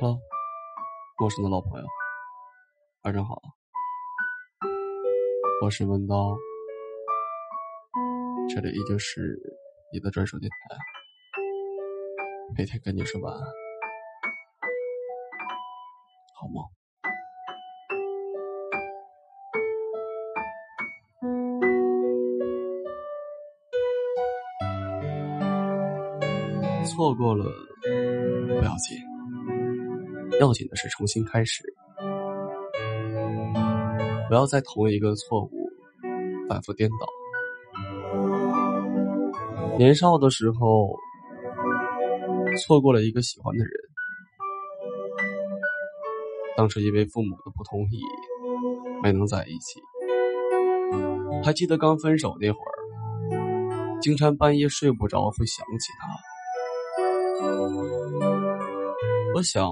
Hello，陌生的老朋友，晚上好，我是文刀，这里依旧是你的专属电台，每天跟你说晚安，好梦。错过了不要紧，要紧的是重新开始。不要在同一个错误反复颠倒。年少的时候，错过了一个喜欢的人，当时因为父母的不同意，没能在一起。还记得刚分手那会儿，经常半夜睡不着，会想起他。我想，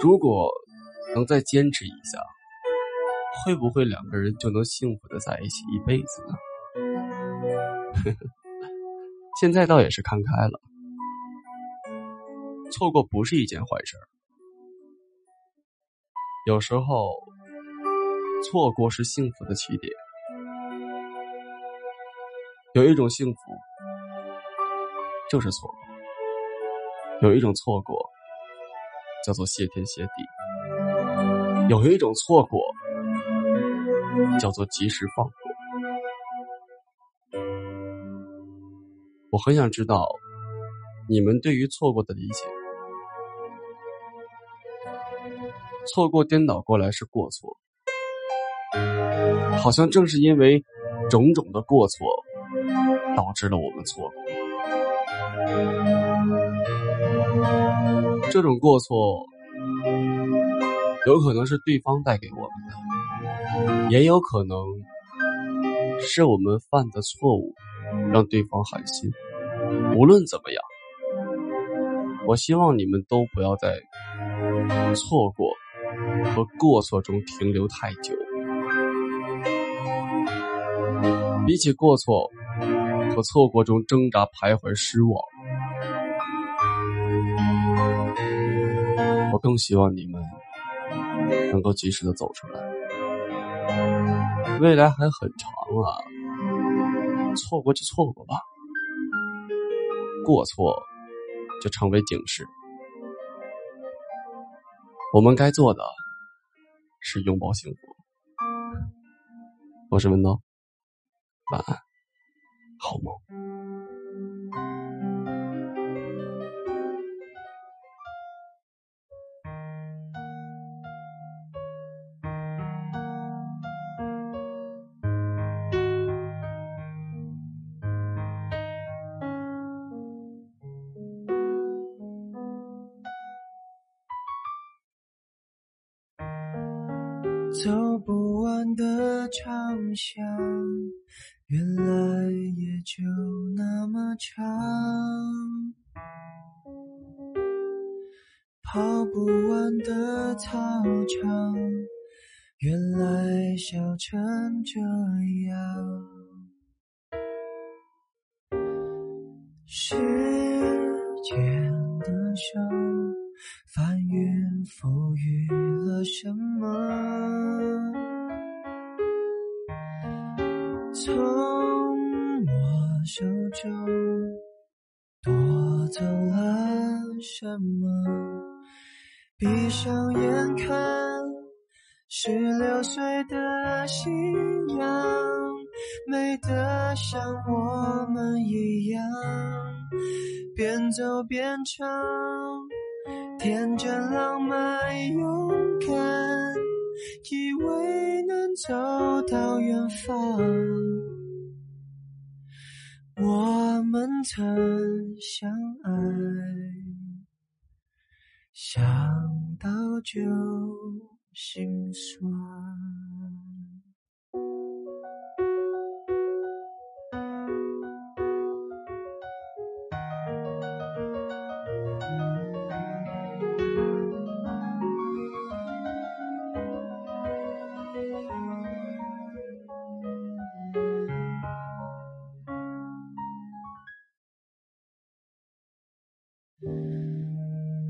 如果能再坚持一下，会不会两个人就能幸福的在一起一辈子呢？现在倒也是看开了，错过不是一件坏事。有时候，错过是幸福的起点。有一种幸福，就是错过。有一种错过，叫做谢天谢地；有一种错过，叫做及时放过。我很想知道你们对于错过的理解。错过颠倒过来是过错，好像正是因为种种的过错，导致了我们错过。这种过错，有可能是对方带给我们的，也有可能是我们犯的错误让对方寒心。无论怎么样，我希望你们都不要在错过和过错中停留太久。比起过错和错过中挣扎徘徊失望。我更希望你们能够及时的走出来。未来还很长啊，错过就错过吧，过错就成为警示。我们该做的是拥抱幸福。我是文东，晚安，好梦。走不完的长巷，原来也就那么长。跑不完的操场，原来笑成这样。时间的手，翻云覆雨了什么？手中夺走了什么？闭上眼看，十六岁的夕阳，美得像我们一样，边走边唱，天真浪漫勇敢，以为能走到远方。我们曾相爱，想到就心酸。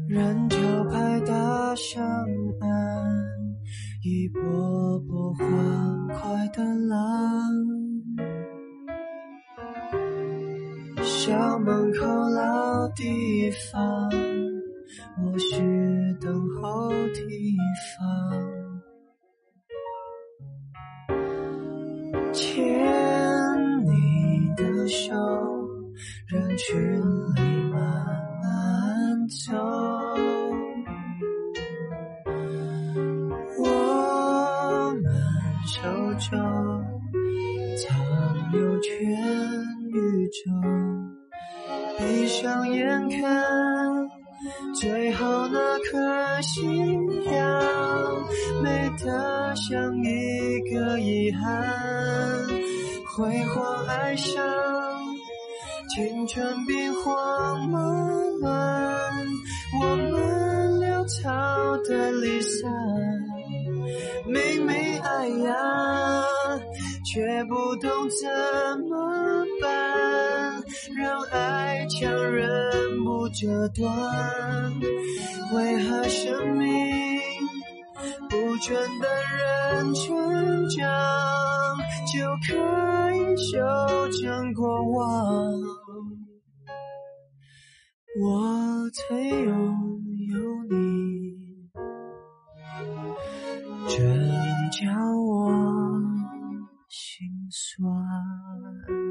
人潮拍打上岸，一波波欢快的浪。校门口老地方，我是等候提防。牵你的手，人群手中藏有全宇宙，闭上眼看最后那颗夕阳，美得像一个遗憾。辉煌爱上青春兵荒不懂怎么办，让爱强忍不折断，为何生命不全的人成长，就可以修成过往？我曾拥有你，真叫我心说。